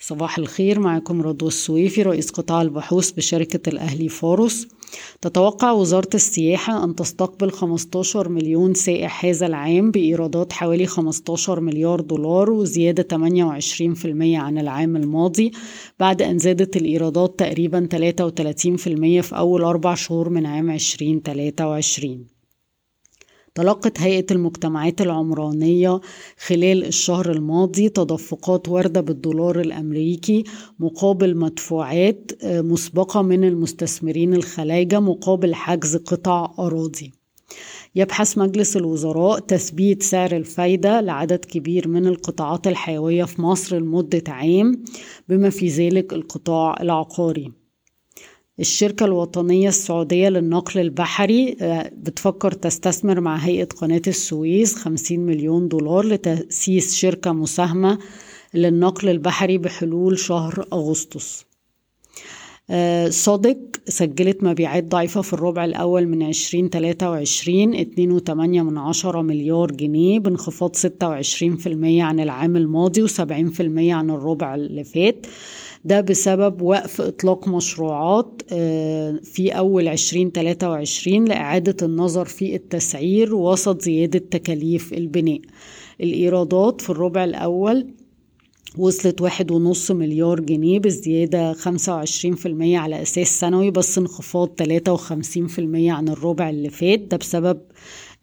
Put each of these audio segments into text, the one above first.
صباح الخير معكم رضوى السويفي رئيس قطاع البحوث بشركة الأهلي فاروس. تتوقع وزارة السياحة أن تستقبل 15 مليون سائح هذا العام بإيرادات حوالي 15 مليار دولار وزيادة 28% عن العام الماضي بعد أن زادت الإيرادات تقريبا 33% في أول أربع شهور من عام 2023 تلقت هيئة المجتمعات العمرانية خلال الشهر الماضي تدفقات واردة بالدولار الأمريكي مقابل مدفوعات آه، مسبقة من المستثمرين الخلايجة مقابل حجز قطع أراضي. يبحث مجلس الوزراء تثبيت سعر الفايدة لعدد كبير من القطاعات الحيوية في مصر لمدة عام بما في ذلك القطاع العقاري. الشركة الوطنية السعودية للنقل البحري آه، بتفكر تستثمر مع هيئة قناة السويس 50 مليون دولار لتأسيس شركة مساهمة للنقل البحري بحلول شهر أغسطس. صادق سجلت مبيعات ضعيفة في الربع الأول من 2023 2.8 من عشرة مليار جنيه بانخفاض 26% عن العام الماضي و70% عن الربع اللي فات. ده بسبب وقف إطلاق مشروعات آه، في أول 2023 لإعادة النظر في التسعير وسط زيادة تكاليف البناء. الإيرادات في الربع الأول وصلت واحد ونص مليار جنيه بزيادة خمسة وعشرين في المية على أساس سنوي بس انخفاض تلاتة وخمسين في المية عن الربع اللي فات. ده بسبب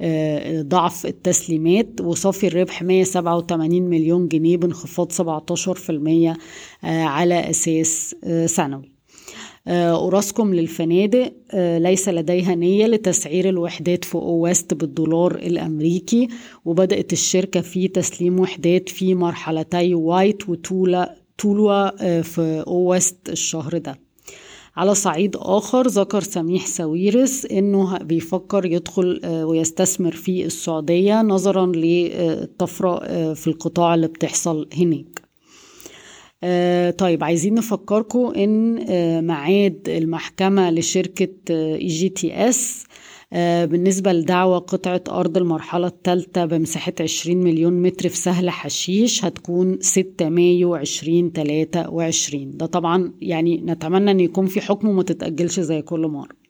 آه، ضعف التسليمات. وصافي الربح 187 مليون جنيه بانخفاض 17% آه، على أساس آه، سنوي أوراسكوم للفنادق ليس لديها نية لتسعير الوحدات في O West بالدولار الأمريكي وبدأت الشركة في تسليم وحدات في مرحلتي Whyt وتولا Tulwa في O West الشهر ده. على صعيد آخر ذكر سميح ساويرس إنه بيفكر يدخل آه، ويستثمر في السعودية نظرا للطفرة آه، في القطاع اللي بتحصل هناك. آه، طيب عايزين نفكركم إن ميعاد المحكمة لشركة EGTS آه، بالنسبة لدعوة قطعة أرض المرحلة الثالثة بمساحة 20 مليون متر في سهل حشيش هتكون 6 مايو 2023 ده طبعا يعني نتمنى أن يكون في حكم وما تتأجلش زي كل مرة. آه،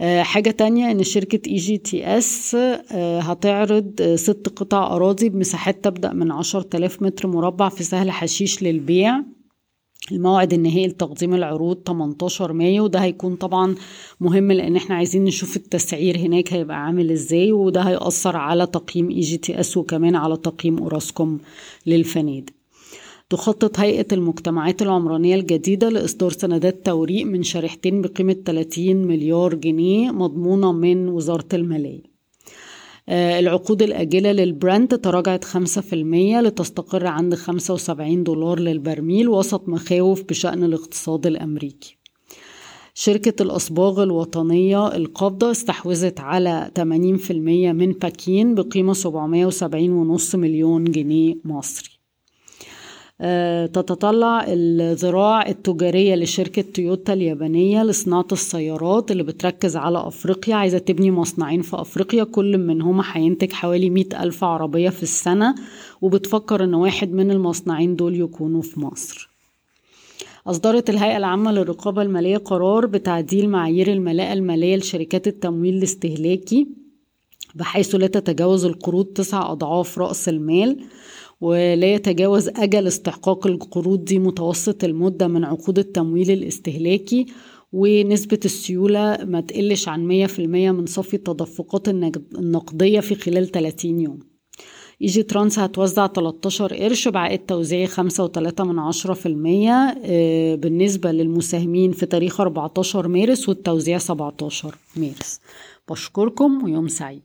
حاجة تانية إن شركة EGTS هتعرض آه، ست قطع أراضي بمساحات تبدأ من عشر تلاف متر مربع في سهل حشيش للبيع. الموعد النهائي لتقديم العروض 18 مايو. ده هيكون طبعا مهم لأن إحنا عايزين نشوف التسعير هناك هيبقى عامل إزاي وده هيأثر على تقييم EGTS وكمان على تقييم أوراسكوم للفنادق. تخطط هيئة المجتمعات العمرانية الجديدة لإصدار سندات توريق من شريحتين بقيمة 30 مليار جنيه مضمونة من وزارة المالية. آه، العقود الآجلة للبرنت تراجعت 5% لتستقر عند 75 دولار للبرميل وسط مخاوف بشأن الاقتصاد الأمريكي. شركة الأصباغ الوطنية القابضة استحوذت على 80% من باكين بقيمة 770.5 مليون جنيه مصري. تتطلع الذراع التجارية لشركة تويوتا اليابانية لصناعة السيارات اللي بتركز على أفريقيا عايزة تبني مصنعين في أفريقيا كل منهما هينتج حوالي مئة ألف عربية في السنة وبتفكر إن واحد من المصنعين دول يكونوا في مصر. أصدرت الهيئة العامة للرقابة المالية قرار بتعديل معايير الملاءة المالية لشركات التمويل الاستهلاكي بحيث لا تتجاوز القروض تسع أضعاف رأس المال ولا يتجاوز أجل استحقاق القروض دي متوسط المدة من عقود التمويل الاستهلاكي ونسبة السيولة ما تقلش عن 100% من صافي التدفقات النقدية في خلال 30 يوم. ايجي ترانس هتوزع 13 قرش بعائد توزيعي 5.3 من عشرة في المية آه، بالنسبة للمساهمين في تاريخ 14 مارس والتوزيع 17 مارس. بشكركم ويوم سعيد.